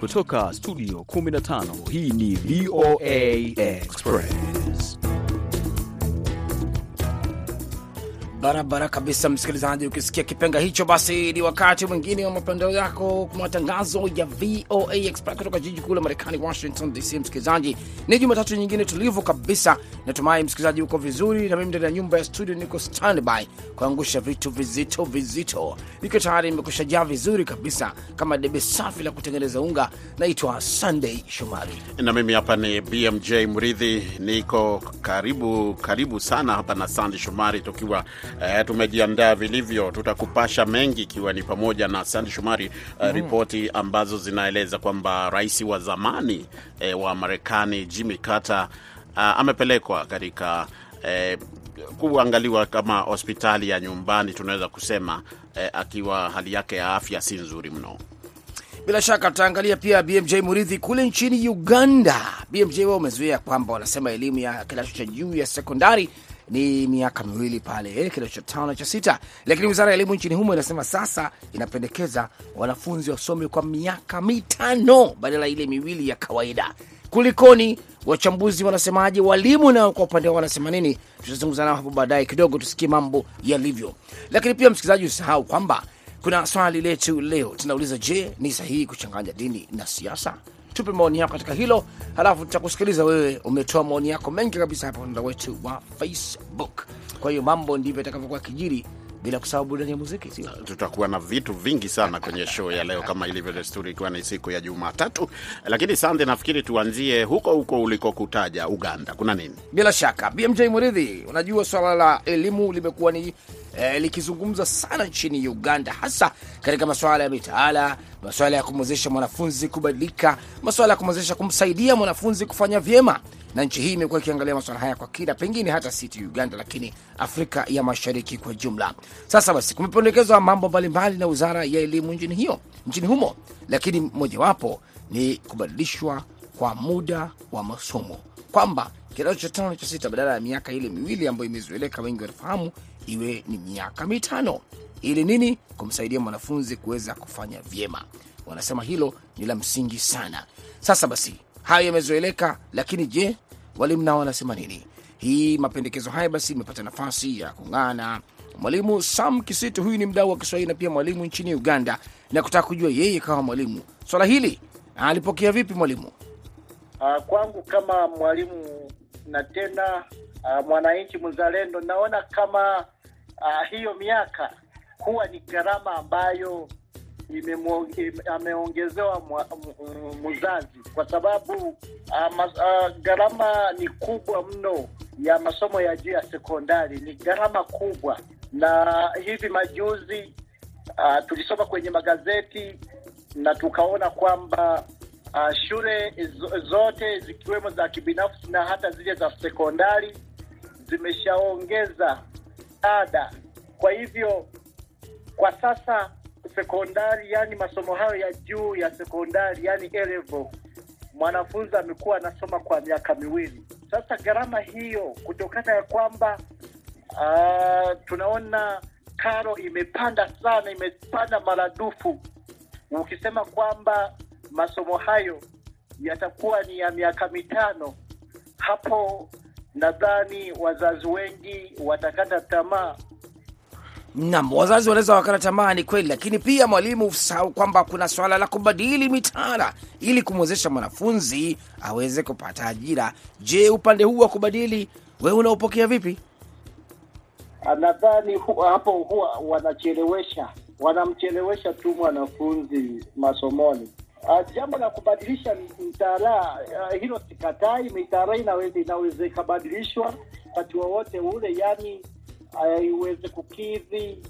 Kutoka studio 15 hii ni VOA Express. Barabara kabisa, msikilizaji. Ukisikia kipenga hicho, basi ni wakati mwingine wa mapendeo yako matangazo ya VOA Express kutoka jiji kuu la Marekani, Washington DC. Msikilizaji, ni Jumatatu nyingine tulivu kabisa. Natumai msikilizaji uko vizuri, na mimi ndani ya nyumba ya studio niko standby kuangusha vitu vizito vizito, niko tayari, nimekusha jaa vizuri kabisa kama debe safi la kutengeneza unga. Naitwa Sunday Shomari na mimi hapa ni BMJ Mridhi, niko karibu karibu sana hapa na Sandy Shomari tukiwa E, tumejiandaa vilivyo, tutakupasha mengi ikiwa ni pamoja na Sandi Shumari mm. ripoti ambazo zinaeleza kwamba rais wa zamani e, wa Marekani Jimmy Carter a, amepelekwa katika e, kuangaliwa kama hospitali ya nyumbani tunaweza kusema e, akiwa hali yake ya afya si nzuri mno. Bila shaka tutaangalia pia BMJ Muridhi kule nchini Uganda. BMJ wao umezuia kwamba wanasema elimu ya kidato cha juu ya sekondari ni miaka miwili pale kidato cha tano na cha sita, lakini wizara ya elimu nchini humo inasema sasa inapendekeza wanafunzi wasome kwa miaka mitano badala ile miwili ya kawaida. Kulikoni? Wachambuzi wanasemaje? Walimu nao kwa upande wao wanasema nini? Tutazungumza nao hapo baadaye kidogo, tusikie mambo yalivyo. Lakini pia msikilizaji, usisahau kwamba kuna swali letu leo tunauliza, je, ni sahihi kuchanganya dini na siasa? Tupe maoni yako katika hilo, halafu tutakusikiliza wewe. Umetoa maoni yako mengi kabisa hapa mtandao wetu wa Facebook. Kwa hiyo mambo ndivyo itakavyokuwa kijiri, bila kusahau burudani ya muziki, sio? Tutakuwa na vitu vingi sana kwenye show ya leo kama ilivyo desturi, ikiwa ni siku ya Jumatatu. Lakini sande, nafikiri tuanzie huko huko ulikokutaja, Uganda. Kuna nini? Bila shaka BMJ Muridhi, unajua swala la elimu limekuwa ni eh, likizungumza sana nchini Uganda, hasa katika masuala ya mitaala, masuala ya kumwezesha mwanafunzi kubadilika, masuala ya kumwezesha kumsaidia mwanafunzi kufanya vyema, na nchi hii imekuwa ikiangalia masuala haya kwa kina, pengine hata si tu Uganda, lakini Afrika ya Mashariki kwa jumla. Sasa basi, kumependekezwa mambo mbalimbali na wizara ya elimu nchini hiyo nchini humo, lakini mojawapo ni kubadilishwa kwa muda wa masomo, kwamba kidato cha tano cha sita badala ya miaka ile miwili ambayo imezoeleka, wengi wanafahamu iwe ni miaka mitano ili nini? Kumsaidia mwanafunzi kuweza kufanya vyema. Wanasema hilo ni la msingi sana. Sasa basi, hayo yamezoeleka, lakini je, walimu nao wanasema nini? Hii mapendekezo haya basi imepata nafasi ya kung'ana mwalimu Sam Kisitu. Huyu ni mdau wa Kiswahili na pia mwalimu nchini Uganda, na kutaka kujua yeye kama mwalimu swala hili alipokea vipi mwalimu. Uh, kwangu kama mwalimu na tena uh, mwananchi mzalendo, naona kama uh, hiyo miaka huwa ni gharama ambayo ameongezewa mzazi, kwa sababu uh, uh, gharama ni kubwa mno ya masomo ya juu ya sekondari, ni gharama kubwa. Na hivi majuzi uh, tulisoma kwenye magazeti na tukaona kwamba Uh, shule zote zikiwemo za kibinafsi na hata zile za sekondari zimeshaongeza ada. Kwa hivyo kwa sasa sekondari, yani masomo hayo ya juu ya sekondari, yani A mwanafunzi amekuwa anasoma kwa miaka miwili sasa. Gharama hiyo kutokana ya kwamba uh, tunaona karo imepanda sana, imepanda maradufu, ukisema kwamba masomo hayo yatakuwa ni ya miaka mitano, hapo nadhani wazazi wengi watakata tamaa. Naam, wazazi wanaweza wakata tamaa, ni kweli, lakini pia mwalimu, usahau kwamba kuna swala la kubadili mitaala ili kumwezesha mwanafunzi aweze kupata ajira. Je, upande huu wa kubadili wewe unaopokea vipi? Nadhani hu, hapo huwa wanachelewesha, wanamchelewesha tu mwanafunzi masomoni. Uh, jambo la kubadilisha mtaala uh, hilo sikatai. Mitaala inaweza inaweza ikabadilishwa wakati wowote ule, yani uh, iweze kukidhi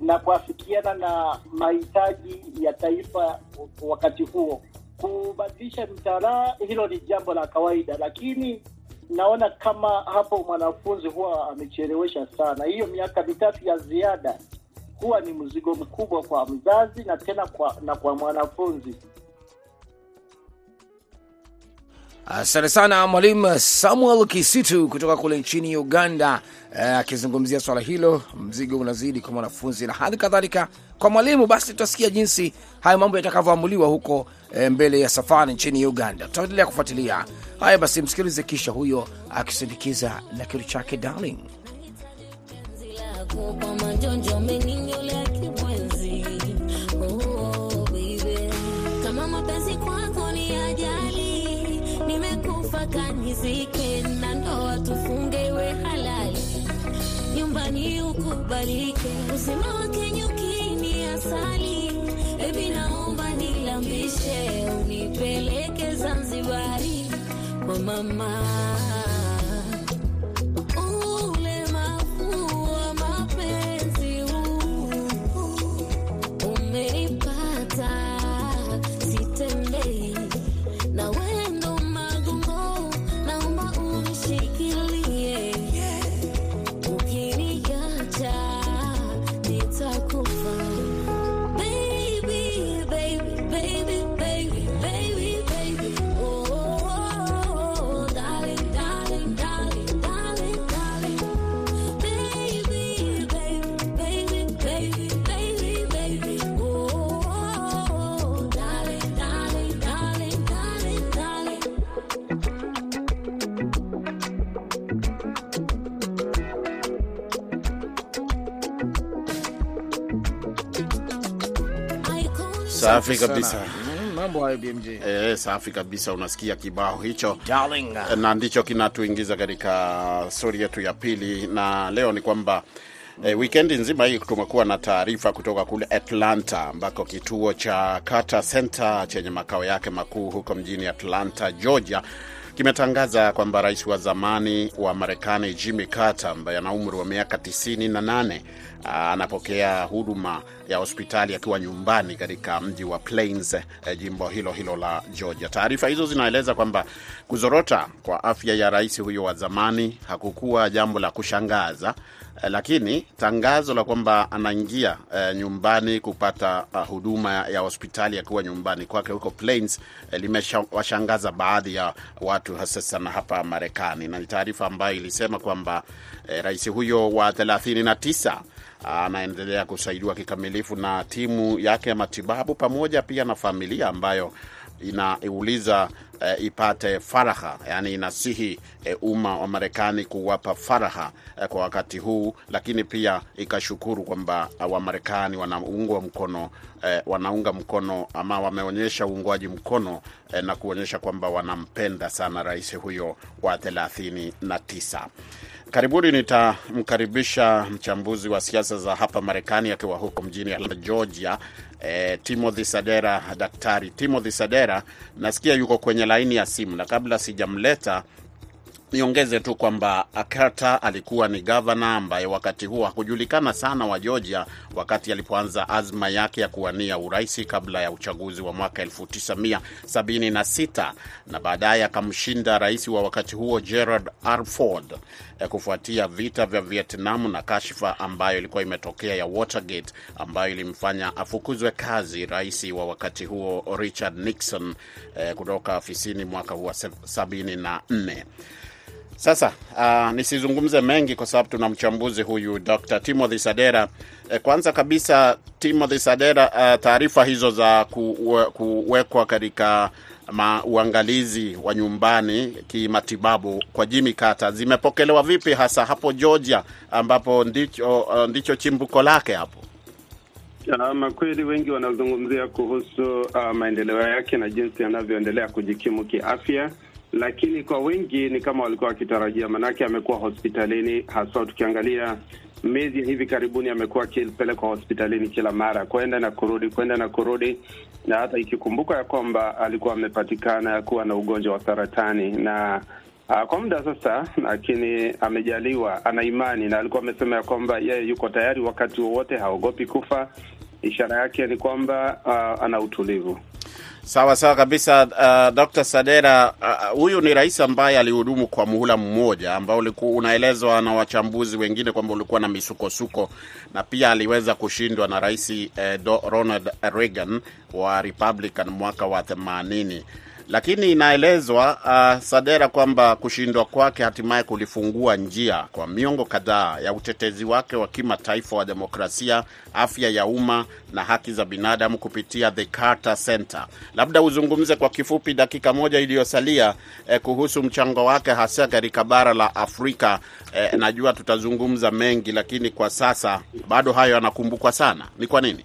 na kuafikiana na mahitaji ya taifa wakati huo. Kubadilisha mtaala hilo ni jambo la kawaida, lakini naona kama hapo mwanafunzi huwa amechelewesha sana. Hiyo miaka mitatu ya ziada huwa ni mzigo mkubwa kwa mzazi na tena kwa, na kwa mwanafunzi. Asante sana mwalimu Samuel Kisitu kutoka kule nchini Uganda akizungumzia uh, swala hilo. Mzigo unazidi kwa mwanafunzi na hali kadhalika kwa mwalimu. Basi tutasikia jinsi haya mambo yatakavyoamuliwa huko eh, mbele ya safari nchini Uganda. Tutaendelea kufuatilia haya. Basi msikilize kisha huyo akisindikiza na kitu chake darling kanizike na ndoa tufunge iwe halali. Nyumbani ukubalike. Uzima wake nyukini asali. Ebi naomba nilambishe. Unipeleke Zanzibari. Kwa mama Safi kabisa. Mm, mambo hayo BMJ Eh, safi kabisa. Unasikia kibao hicho darling na ndicho kinatuingiza katika stori yetu ya pili, na leo ni kwamba E, wikendi nzima hii tumekuwa na taarifa kutoka kule Atlanta ambako kituo cha Carter Center chenye makao yake makuu huko mjini Atlanta, Georgia kimetangaza kwamba rais wa zamani wa Marekani Jimmy Carter ambaye ana umri wa miaka 98 anapokea huduma ya hospitali akiwa nyumbani katika mji wa Plains, eh, jimbo hilo hilo la Georgia. Taarifa hizo zinaeleza kwamba kuzorota kwa afya ya rais huyo wa zamani hakukuwa jambo la kushangaza, lakini tangazo la kwamba anaingia eh, nyumbani kupata uh, huduma ya hospitali akiwa nyumbani kwake huko Plains eh, limewashangaza baadhi ya watu hasa hapa Marekani, na ni taarifa ambayo ilisema kwamba eh, rais huyo wa 39 anaendelea kusaidiwa kikamilifu na timu yake ya matibabu pamoja pia na familia ambayo inauliza e, ipate faraha, yani inasihi e, umma wa Marekani kuwapa faraha e, kwa wakati huu, lakini pia ikashukuru kwamba Wamarekani wanaungwa mkono e, wanaunga mkono ama wameonyesha uungwaji mkono e, na kuonyesha kwamba wanampenda sana rais huyo wa 39. Karibuni nitamkaribisha mchambuzi wa siasa za hapa Marekani akiwa huko mjini Georgia, eh, Timothy Sadera. Daktari Timothy Sadera, nasikia yuko kwenye laini ya simu, na kabla sijamleta niongeze tu kwamba Carter alikuwa ni gavana ambaye wakati huo hakujulikana sana wa Georgia wakati alipoanza azma yake ya kuwania urais kabla ya uchaguzi wa mwaka 1976 na baadaye akamshinda rais wa wakati huo Gerald R. Ford kufuatia vita vya Vietnam na kashfa ambayo ilikuwa imetokea ya Watergate ambayo ilimfanya afukuzwe kazi rais wa wakati huo Richard Nixon eh, kutoka ofisini mwaka wa 74. Sasa uh, nisizungumze mengi kwa sababu tuna mchambuzi huyu Dr. Timothy Sadera. Eh, kwanza kabisa Timothy Sadera, uh, taarifa hizo za kuwekwa katika ma, uangalizi wa nyumbani kimatibabu kwa Jimmy Carter zimepokelewa vipi hasa hapo Georgia ambapo ndicho, uh, ndicho chimbuko lake hapo? Ama kweli wengi wanazungumzia kuhusu uh, maendeleo yake na jinsi yanavyoendelea kujikimu kiafya lakini kwa wengi ni kama walikuwa wakitarajia, manake amekuwa hospitalini, haswa tukiangalia miezi ya hivi karibuni amekuwa akipelekwa hospitalini kila mara, kwenda na kurudi, kwenda na kurudi, na hata ikikumbuka ya kwamba alikuwa amepatikana kuwa na ugonjwa wa saratani na uh, kwa muda sasa, lakini amejaliwa, ana imani na alikuwa amesema ya kwamba yeye yuko tayari wakati wowote, haogopi kufa. Ishara yake ni kwamba uh, ana utulivu. Sawa sawa kabisa. Uh, Dr. Sadera, huyu uh, ni rais ambaye alihudumu kwa muhula mmoja ambao unaelezwa na wachambuzi wengine kwamba ulikuwa na misukosuko na pia aliweza kushindwa na rais eh, Ronald Reagan wa Republican mwaka wa themanini lakini inaelezwa uh, Sadera kwamba kushindwa kwake hatimaye kulifungua njia kwa miongo kadhaa ya utetezi wake wa kimataifa wa demokrasia, afya ya umma na haki za binadamu kupitia the Carter Center. Labda uzungumze kwa kifupi, dakika moja iliyosalia, eh, kuhusu mchango wake hasa katika bara la Afrika. Eh, najua tutazungumza mengi, lakini kwa sasa bado hayo yanakumbukwa sana. Ni kwa nini?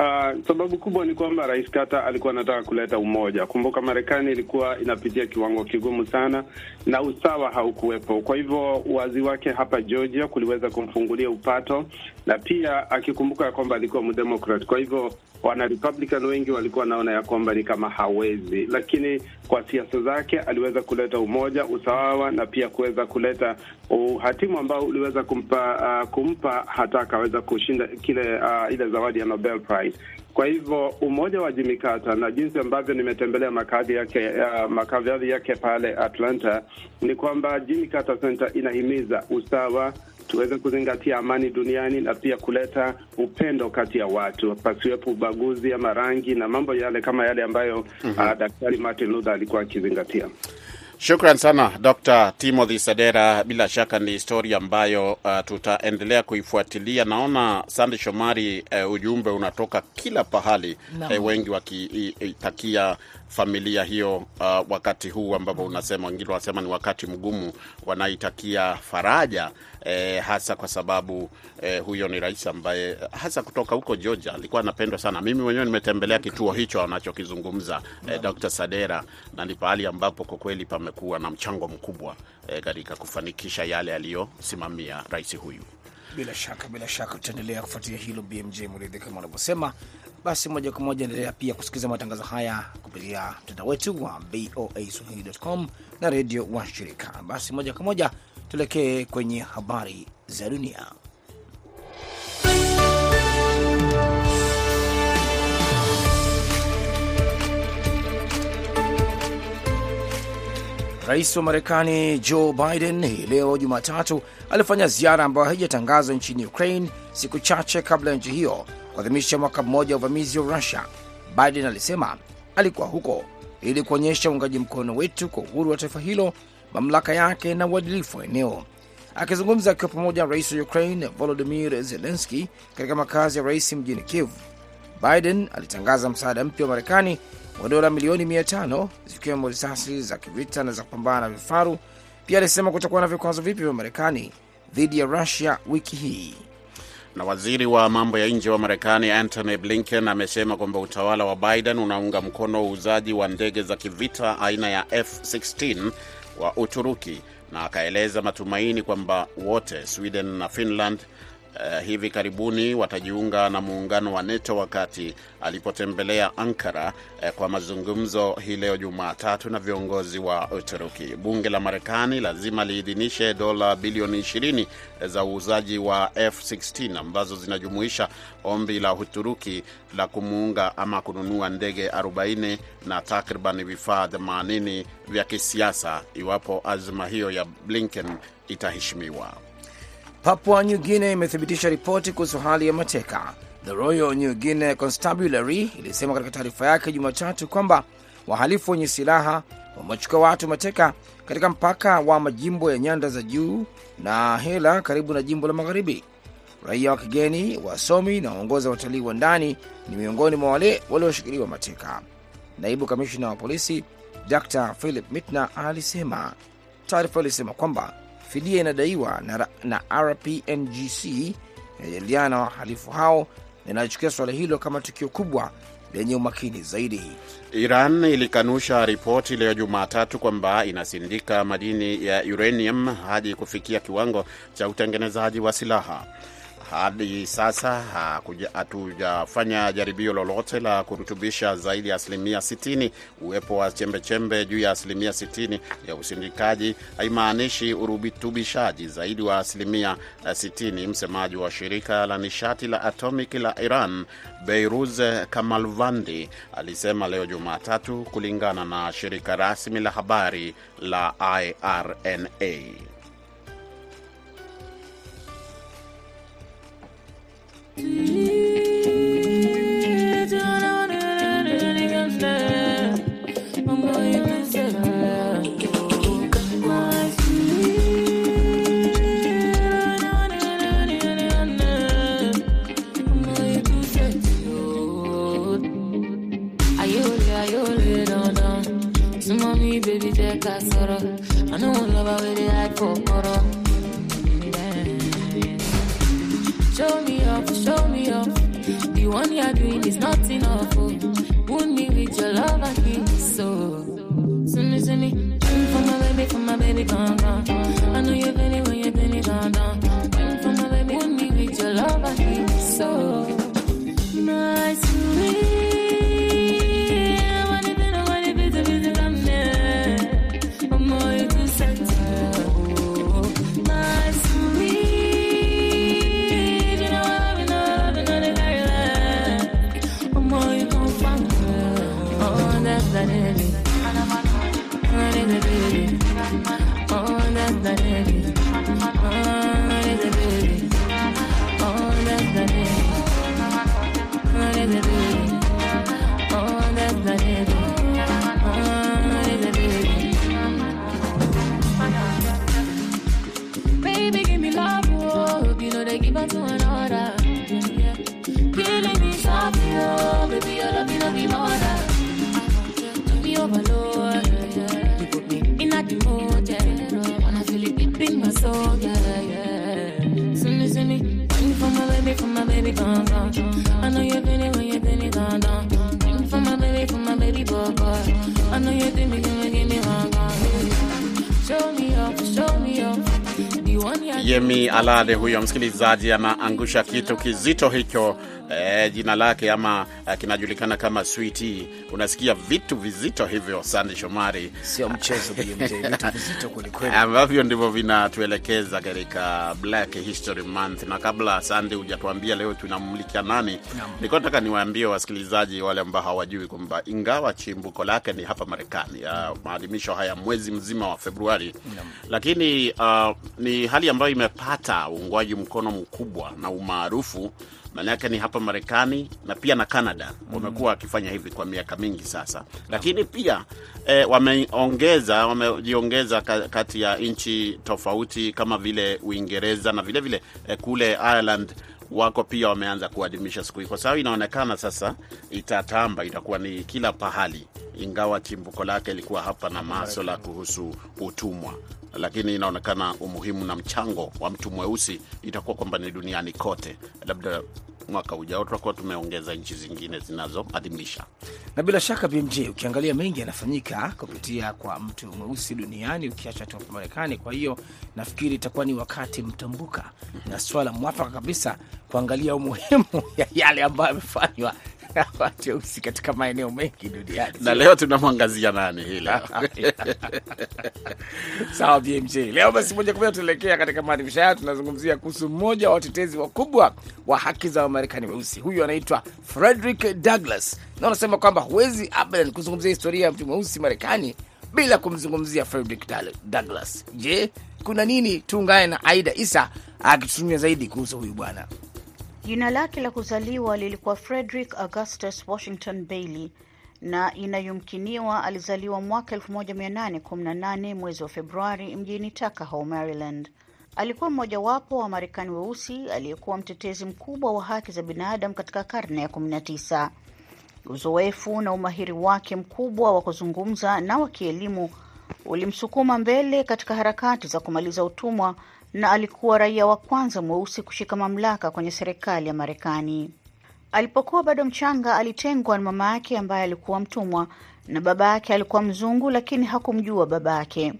Uh, sababu kubwa ni kwamba Rais Carter alikuwa anataka kuleta umoja. Kumbuka Marekani ilikuwa inapitia kiwango kigumu sana na usawa haukuwepo. Kwa hivyo wazi wake hapa Georgia kuliweza kumfungulia upato, na pia akikumbuka kwamba alikuwa mdemokrat. Kwa hivyo wana Republican wengi walikuwa wanaona ya kwamba ni kama hawezi, lakini kwa siasa zake aliweza kuleta umoja, usawa na pia kuweza kuleta uhatimu ambao uliweza kumpa uh, kumpa hata akaweza kushinda kile uh, ile zawadi ya Nobel Prize. Kwa hivyo umoja wa Jimmy Carter na jinsi ambavyo nimetembelea makazi yake uh, makazi yake pale Atlanta ni kwamba Jimmy Carter Center inahimiza usawa tuweze kuzingatia amani duniani na pia kuleta upendo kati ya watu, pasiwepo ubaguzi ama rangi na mambo yale kama yale ambayo mm -hmm. uh, Daktari Martin Luther alikuwa akizingatia. Shukran sana Dr. Timothy Sadera. Bila shaka ni historia ambayo uh, tutaendelea kuifuatilia. Naona Sande Shomari, uh, ujumbe unatoka kila pahali uh, wengi wakitakia familia hiyo uh, wakati huu ambapo unasema, wengine wanasema ni wakati mgumu, wanaitakia faraja eh, hasa kwa sababu eh, huyo ni rais ambaye hasa kutoka huko Georgia alikuwa anapendwa sana. Mimi mwenyewe nimetembelea kituo hicho anachokizungumza eh, Dr. Sadera, na ni pahali ambapo kwa kweli pamekuwa na mchango mkubwa eh, katika kufanikisha yale aliyosimamia rais huyu. Bila shaka, bila shaka tutaendelea kufuatia hilo BMJ Mridhi kama unavyosema. Basi moja kwa moja endelea pia kusikiliza matangazo haya kupitia mtandao wetu wa VOA Swahili.com na redio wa shirika. Basi moja kwa moja tuelekee kwenye habari za dunia. Rais wa Marekani Joe Biden hii leo Jumatatu alifanya ziara ambayo haijatangazwa nchini Ukraine siku chache kabla ya nchi hiyo kuadhimisha mwaka mmoja wa uvamizi wa Rusia. Biden alisema alikuwa huko ili kuonyesha uungaji mkono wetu kwa uhuru wa taifa hilo, mamlaka yake na uadilifu wa eneo. Akizungumza akiwa pamoja na rais wa Ukraine Volodimir Zelenski katika makazi ya rais mjini Kiev, Biden alitangaza msaada mpya wa Marekani wa dola milioni mia tano zikiwemo risasi za kivita na za kupambana na vifaru. Pia alisema kutakuwa na vikwazo vipya vya Marekani dhidi ya Rusia wiki hii. Na waziri wa mambo ya nje wa Marekani Antony Blinken amesema kwamba utawala wa Biden unaunga mkono uuzaji wa ndege za kivita aina ya F16 wa Uturuki, na akaeleza matumaini kwamba wote Sweden na Finland Uh, hivi karibuni watajiunga na muungano wa NATO wakati alipotembelea Ankara uh, kwa mazungumzo hii leo Jumatatu na viongozi wa Uturuki. Bunge la Marekani lazima liidhinishe dola bilioni 20 za uuzaji wa F16 ambazo zinajumuisha ombi la Uturuki la kumuunga ama kununua ndege 40 na takriban vifaa 80 vya kisiasa iwapo azma hiyo ya Blinken itaheshimiwa. Papua New Guinea imethibitisha ripoti kuhusu hali ya mateka. The Royal New Guinea Constabulary ilisema katika taarifa yake Jumatatu kwamba wahalifu wenye silaha wamechukua watu mateka katika mpaka wa majimbo ya nyanda za juu na Hela karibu na jimbo la magharibi. Raia wa kigeni, wasomi na waongoza watalii wa ndani ni miongoni mwa wale walioshikiliwa mateka. Naibu kamishna wa polisi Dr Philip Mitna alisema. Taarifa ilisema kwamba fidia inadaiwa na, na RPNGC inajadiliana na wahalifu hao na inachukia suala hilo kama tukio kubwa lenye umakini zaidi. Iran ilikanusha ripoti leo Jumatatu kwamba inasindika madini ya uranium hadi kufikia kiwango cha utengenezaji wa silaha. Hadi sasa hatujafanya jaribio lolote la kurutubisha zaidi ya asilimia 60. Uwepo wa chembechembe juu ya asilimia 60 ya usindikaji haimaanishi urutubishaji zaidi wa asilimia 60. Msemaji wa shirika la nishati la atomic la Iran Beiruz Kamalvandi alisema leo Jumatatu, kulingana na shirika rasmi la habari la IRNA. baby, take a sorrow. I know love I will for, for Show me off, show me off. The one you're doing is not enough. Oh. Wound me with your love and kiss. So, me, send me. Sing for my baby, for my baby, gone, gone. I know you're feeling when you're feeling gone, down. Sing for my baby, wound me with your love and kiss. So, Yemi huyo msikilizaji anaangusha kitu kizito hicho. Eh, jina lake ama eh, kinajulikana kama Sweetie. Unasikia vitu vizito hivyo, Sande Shomari, Sio mchezo vitu vizito kwelikweli. ambavyo ndivyo vinatuelekeza katika Black History Month. Na kabla Sande hujatuambia leo tunamulika nani, nilikuwa nataka niwaambie wasikilizaji wale ambao hawajui kwamba ingawa chimbuko lake ni hapa Marekani, ya maadhimisho haya mwezi mzima wa Februari, lakini uh, ni hali ambayo imepata uungwaji mkono mkubwa na umaarufu maana ni hapa Marekani na pia na Canada. Wamekuwa wakifanya hivi kwa miaka mingi sasa, lakini pia eh, wameongeza wamejiongeza kati ya nchi tofauti kama vile Uingereza na vilevile vile eh, kule Ireland. Wako pia wameanza kuadhimisha siku hii, kwa sababu inaonekana sasa itatamba, itakuwa ni kila pahali, ingawa chimbuko lake ilikuwa hapa na maswala kuhusu utumwa lakini inaonekana umuhimu na mchango wa mtu mweusi itakuwa kwamba ni duniani kote. Labda mwaka ujao tutakuwa tumeongeza nchi zingine zinazoadhimisha. na bila shaka BMJ, ukiangalia mengi yanafanyika kupitia kwa mtu mweusi duniani, ukiacha tu hapa Marekani. Kwa hiyo nafikiri itakuwa ni wakati mtambuka na swala mwafaka kabisa kuangalia umuhimu ya yale ambayo yamefanywa watu weusi katika maeneo mengi duniani. Na leo tunamwangazia nani hii leo? Sawa BMJ, leo basi moja kwa moja tuelekea katika maadhimisho haya. Tunazungumzia kuhusu mmoja wa watetezi wakubwa wa haki za Wamarekani weusi. Huyu anaitwa Frederick Douglass, na unasema kwamba huwezi abadan kuzungumzia historia ya mtu mweusi Marekani bila kumzungumzia Frederick Douglass. Je, kuna nini? Tuungane na Aida Isa akitutumia zaidi kuhusu huyu bwana. Jina lake la kuzaliwa lilikuwa Frederick Augustus Washington Bailey na inayomkiniwa alizaliwa mwaka 1818 mwezi wa Februari mjini Tuckahoe, Maryland. Alikuwa mmojawapo wa Marekani weusi aliyekuwa mtetezi mkubwa wa haki za binadamu katika karne ya 19. Uzoefu na umahiri wake mkubwa wa kuzungumza na wa kielimu ulimsukuma mbele katika harakati za kumaliza utumwa na alikuwa raia wa kwanza mweusi kushika mamlaka kwenye serikali ya Marekani. Alipokuwa bado mchanga, alitengwa na mama yake ambaye alikuwa mtumwa na baba yake alikuwa mzungu, lakini hakumjua baba yake.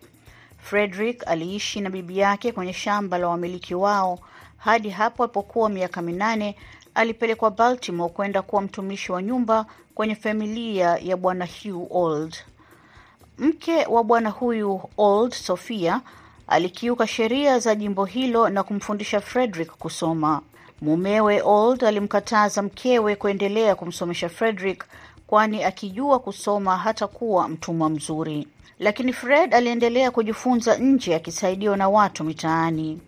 Frederick aliishi na bibi yake kwenye shamba la wamiliki wao hadi hapo alipokuwa miaka minane alipelekwa Baltimore kwenda kuwa mtumishi wa nyumba kwenye familia ya bwana Hugh Old. Mke wa bwana huyu Old, Sophia, alikiuka sheria za jimbo hilo na kumfundisha Frederick kusoma. Mumewe Old alimkataza mkewe kuendelea kumsomesha Frederick, kwani akijua kusoma hatakuwa mtumwa mzuri. Lakini Fred aliendelea kujifunza nje akisaidiwa na watu mitaani.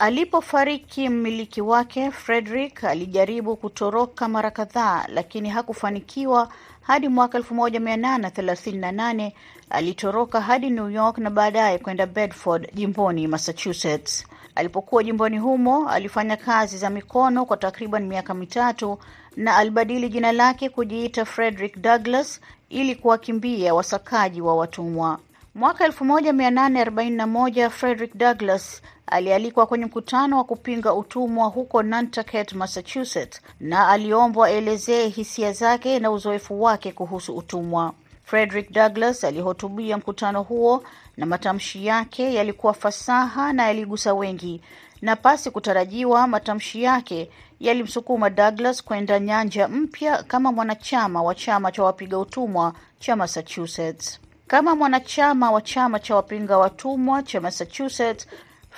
Alipofariki mmiliki wake, Frederick alijaribu kutoroka mara kadhaa, lakini hakufanikiwa hadi mwaka 1838 alitoroka hadi New York na baadaye kwenda Bedford jimboni Massachusetts. Alipokuwa jimboni humo alifanya kazi za mikono kwa takriban miaka mitatu na alibadili jina lake kujiita Frederick Douglass ili kuwakimbia wasakaji wa watumwa. Mwaka 1841 Frederick Douglass alialikwa kwenye mkutano wa kupinga utumwa huko Nantucket, Massachusetts, na aliombwa aelezee hisia zake na uzoefu wake kuhusu utumwa. Frederick Douglass alihutubia mkutano huo na matamshi yake yalikuwa fasaha na yaligusa wengi, na pasi kutarajiwa, matamshi yake yalimsukuma Douglass kwenda nyanja mpya kama mwanachama wa chama cha wapiga utumwa cha Massachusetts. Kama mwanachama wa chama cha wapinga watumwa cha Massachusetts,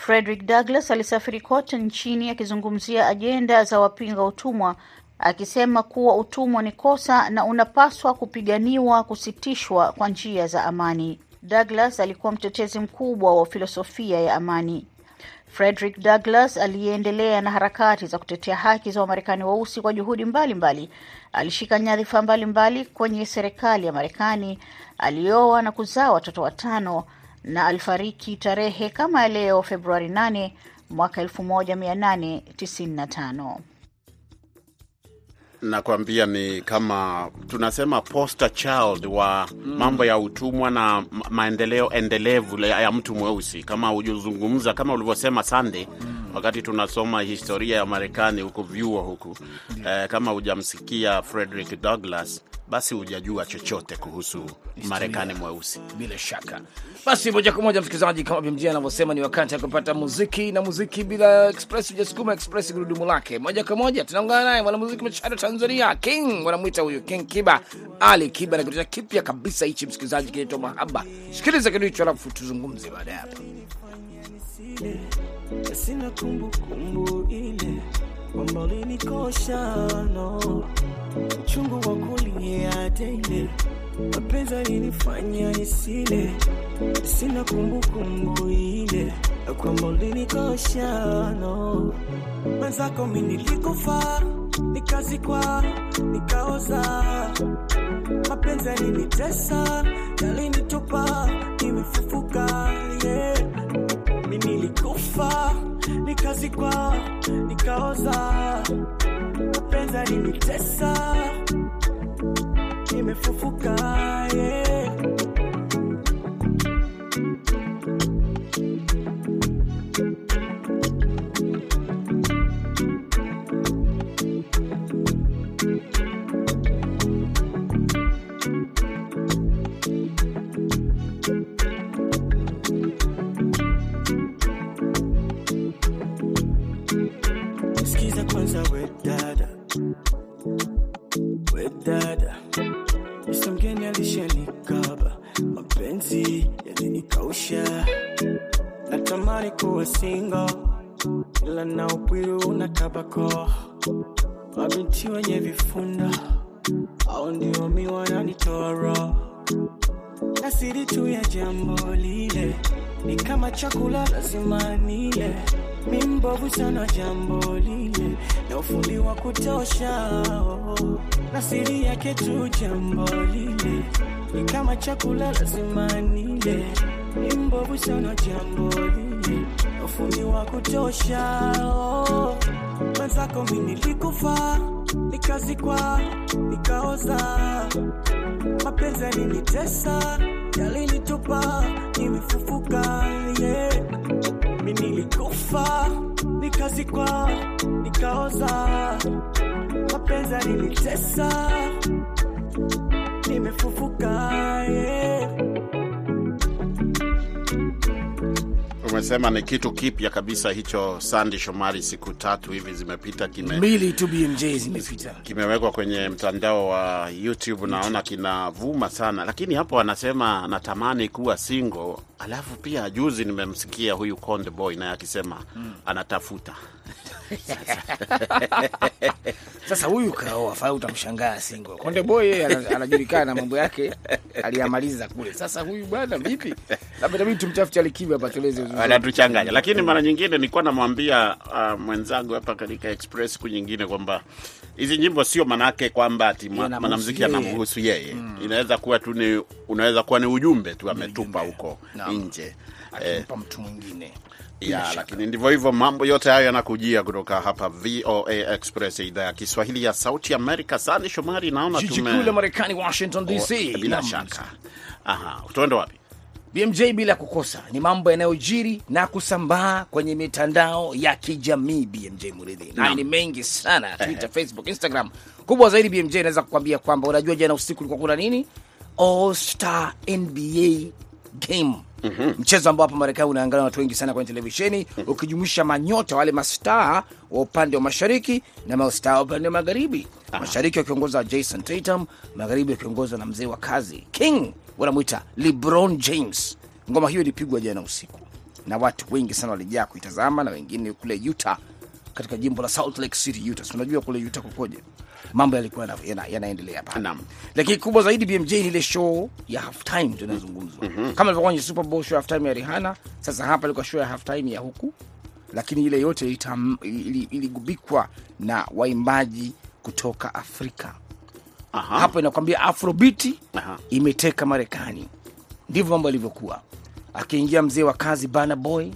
Frederick Douglass alisafiri kote nchini akizungumzia ajenda za wapinga utumwa, akisema kuwa utumwa ni kosa na unapaswa kupiganiwa kusitishwa kwa njia za amani. Douglass alikuwa mtetezi mkubwa wa filosofia ya amani. Frederick Douglass aliyeendelea na harakati za kutetea haki za Wamarekani weusi kwa juhudi mbalimbali mbali. Alishika nyadhifa mbalimbali kwenye serikali ya Marekani. Alioa na kuzaa watoto watano na alifariki tarehe kama leo Februari 8 mwaka 1895. Nakwambia ni kama tunasema poster child wa mambo ya utumwa na maendeleo endelevu ya mtu mweusi, kama ujuzungumza kama ulivyosema Sunday wakati tunasoma historia ya Marekani huku vyuo huku eh, kama hujamsikia Frederick Douglass basi hujajua chochote kuhusu Marekani mweusi. bila shaka. Basi moja kwa moja, msikilizaji, kama BMJ anavyosema, ni wakati ya kupata muziki na muziki bila express, hujasukuma express gurudumu lake. Moja kwa moja tunaungana naye mwanamuziki machado Tanzania, King wanamwita huyu King Kiba, Ali Kiba na kitu kipya kabisa hichi, msikilizaji, kinaitwa Mahaba. Sikiliza kitu hicho, alafu tuzungumze baada ya hapo. sina kumbukumbu ile kwamba ulinikosha no. Uchungu wa kulia tele. Mapenzi alinifanya nisile. Sina kumbukumbu ile. Kwamba ulinikosha no. Mwenzako mi nilikufa nikazikwa nikaoza. Mapenzi yalinitesa yalinitupa nimefufuka yeah. mi nilikufa nikazikwa nikaoza mapenzi yalinitesa nimefufuka yeah. Sana jambo lile na ufundi wa kutosha oh. na siri yake tu jambo lile ni kama chakula lazima nile, Ni mbovu sana jambo lile na ufundi wa kutosha oh. mwenzako mi nilikufa nikazikwa nikaoza mapenzi yalinitesa yalinitupa nimefufuka yeah. mi nilikufa nikazikwa nikaoza mapenzi yalinitesa nimefufuka yeah. Umesema ni kitu kipya kabisa hicho, Sandi Shomari. Siku tatu hivi zimepita, Mbili tu BMJ zimepita. kimewekwa kwenye mtandao wa YouTube, naona kinavuma sana, lakini hapo wanasema anatamani kuwa single. Alafu pia juzi nimemsikia huyu Konde Boy naye akisema anatafuta Sasa huyu kaoa utamshangaa single. Konde Boy anajulikana na mambo yake aliyamaliza kule. Sasa huyu bwana vipi? Labda itabidi tumtafute alikiwa hapa tueleze uzuri. anatuchanganya. Lakini mara nyingine nilikuwa namwambia uh, mwenzangu hapa katika Express siku nyingine kwamba hizi nyimbo sio manake kwamba ati mwanamuziki anamhusu yeye. Inaweza kuwa tu ni unaweza kuwa ni ujumbe tu ametupa huko no. nje. Eh, mtu mwingine. Ya, lakini ndivyo hivyo, mambo yote hayo yanakujia kutoka hapa VOA Express, idhaa ya Kiswahili ya Sauti Amerika. Sani Shomari, naona Jiji tume kuu la Marekani, Washington DC. Bila shaka. Aha, tuende wapi? BMJ bila kukosa ni mambo yanayojiri na kusambaa kwenye mitandao ya kijamii BMJ Muridhi, na ni mengi sana, Twitter, Facebook, Instagram. Kubwa zaidi BMJ naweza kukwambia kwamba unajua, jana usiku kulikuwa kuna nini, All Star NBA game mchezo ambao hapa Marekani unaangalia na watu wengi sana kwenye televisheni, ukijumuisha manyota wale mastaa wa upande wa mashariki na mastaa wa upande wa magharibi. Mashariki wakiongozwa Jason Tatum, magharibi wakiongozwa na mzee wa kazi King, wanamwita LeBron James. Ngoma hiyo ilipigwa jana usiku na watu wengi sana walijaa kuitazama, na wengine kule Utah, katika jimbo la Salt Lake City Utah. Unajua kule Utah kukoje, mambo yalikuwa yanaendelea yana- pale lakini kubwa zaidi BMJ ni ile show ya halftime mm -hmm. kama ilivyokuwa kwenye Super Bowl show ya halftime ya Rihanna. Sasa hapa ilikuwa show ya halftime ya huku, lakini ile yote ili- iligubikwa na waimbaji kutoka Afrika. Aha. Hapo inakwambia Afrobeat imeteka Marekani, ndivyo mambo yalivyokuwa. Akiingia mzee wa kazi Burna Boy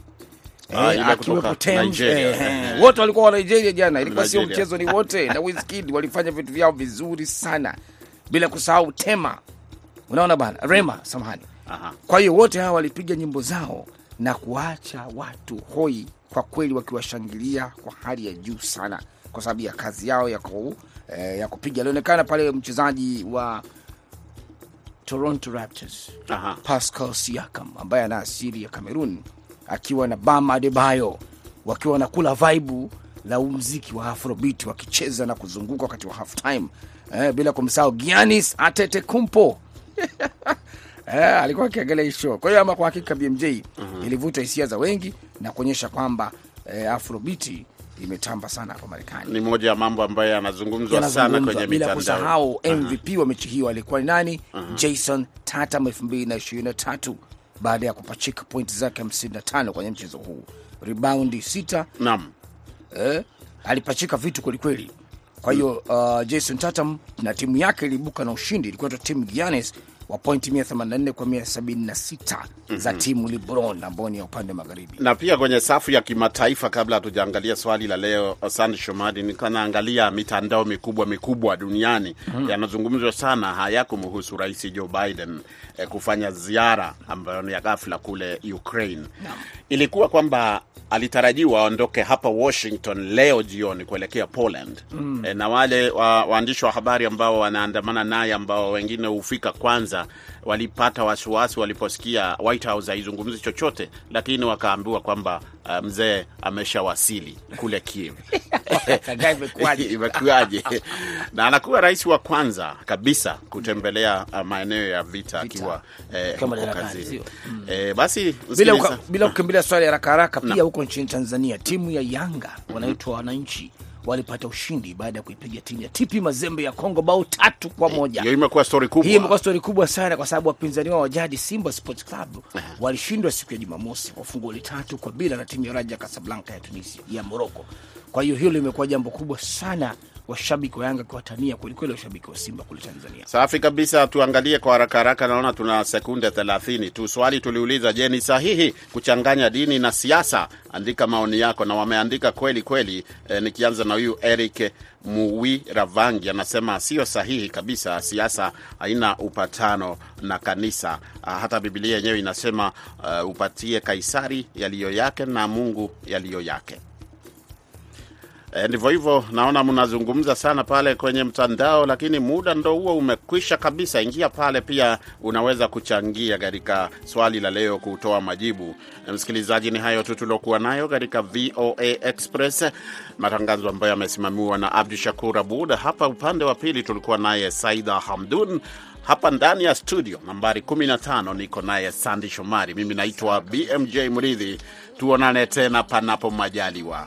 akiwepo Tems, Nigeria. eh, Eh. wote walikuwa wa Nigeria jana. Ilikuwa sio mchezo, ni wote na Wizkid walifanya vitu vyao vizuri sana, bila kusahau Tema, unaona bana, Rema, samahani. Kwa hiyo wote hawa walipiga nyimbo zao na kuacha watu hoi kwa kweli, wakiwashangilia kwa hali ya juu sana, kwa sababu ya kazi yao ya, ku, eh, ya kupiga. Alionekana pale mchezaji wa Toronto Raptors Aha. Pascal Siakam ambaye ana asili ya Cameroon akiwa na Bam Adebayo wakiwa wanakula vaibu la muziki wa Afrobeat wakicheza na kuzunguka wakati wa halftime. Eh, bila kumsahau Giannis Antetokounmpo. Eh, alikuwa akiangalia hii show. Kwa hiyo ama kwa hakika BMJ ilivuta hisia za wengi na kuonyesha kwamba eh, Afrobeat imetamba sana hapa Marekani. Ni moja ya mambo ambayo yanazungumzwa sana kwenye mitandao. bila kusahau MVP wa mechi hiyo alikuwa ni nani? Jason Tatum 2023 baada ya kupachika pointi zake 55 kwenye mchezo huu, rebound sita, Naam. eh, alipachika vitu kwelikweli. Kwa hiyo uh, Jason Tatum na timu yake iliibuka na ushindi, ilikuwa timu Giannis wa pointi 184 kwa 176 za timu LeBron ambao ni ya upande wa magharibi. na pia kwenye safu ya kimataifa, kabla hatujaangalia swali la leo, Sande Shomari, nikanaangalia mitandao mikubwa mikubwa duniani. Yanazungumzwa sana, hayakumhusu Rais Joe Biden eh, kufanya ziara ambayo ni ya ghafla kule Ukraine. Ilikuwa kwamba alitarajiwa aondoke hapa Washington leo jioni kuelekea Poland. Eh, na wale wa, waandishi wa habari ambao wanaandamana naye ambao wengine hufika kwanza walipata wasiwasi waliposikia White House haizungumzi chochote, lakini wakaambiwa kwamba uh, mzee ameshawasili kule Kiev. Imekuwaje? Na anakuwa rais wa kwanza kabisa kutembelea uh, maeneo ya vita akiwa eh, kazini. mm. Eh, basi bila, kukimbilia swali haraka haraka, pia huko nchini Tanzania timu ya Yanga wanaitwa wananchi walipata ushindi baada ya kuipiga timu ya TP Mazembe ya Kongo bao tatu kwa moja. hiyo imekuwa stori kubwa. Hii imekuwa story kubwa sana kwa sababu wapinzani wao wa jadi Simba Sports Club walishindwa siku ya Jumamosi kwa fungu goli tatu kwa bila na timu ya Raja Casablanca ya Tunisia ya Morocco. Kwa hiyo hilo limekuwa jambo kubwa sana, washabiki wa Yanga kuwatania kwelikweli washabiki wa Simba kule Tanzania. Safi kabisa. Tuangalie kwa haraka haraka, naona tuna sekunde 30 tu. Swali tuliuliza, je, ni sahihi kuchanganya dini na siasa? Andika maoni yako, na wameandika kweli kweli. Eh, nikianza na huyu Eric Muwi Ravangi anasema sio sahihi kabisa, siasa haina upatano na kanisa. Ah, hata Biblia yenyewe inasema uh, upatie Kaisari yaliyo yake na Mungu yaliyo yake. E, ndivyo hivyo, naona mnazungumza sana pale kwenye mtandao, lakini muda ndo huo umekwisha kabisa. Ingia pale pia, unaweza kuchangia katika swali la leo, kutoa majibu. E, msikilizaji, ni hayo tu tuliokuwa nayo katika VOA Express, matangazo ambayo yamesimamiwa na Abdu Shakur Abud. Hapa upande wa pili tulikuwa naye Saida Hamdun. Hapa ndani ya studio nambari 15 niko naye Sandi Shomari. Mimi naitwa BMJ Mridhi. Tuonane tena panapo majaliwa.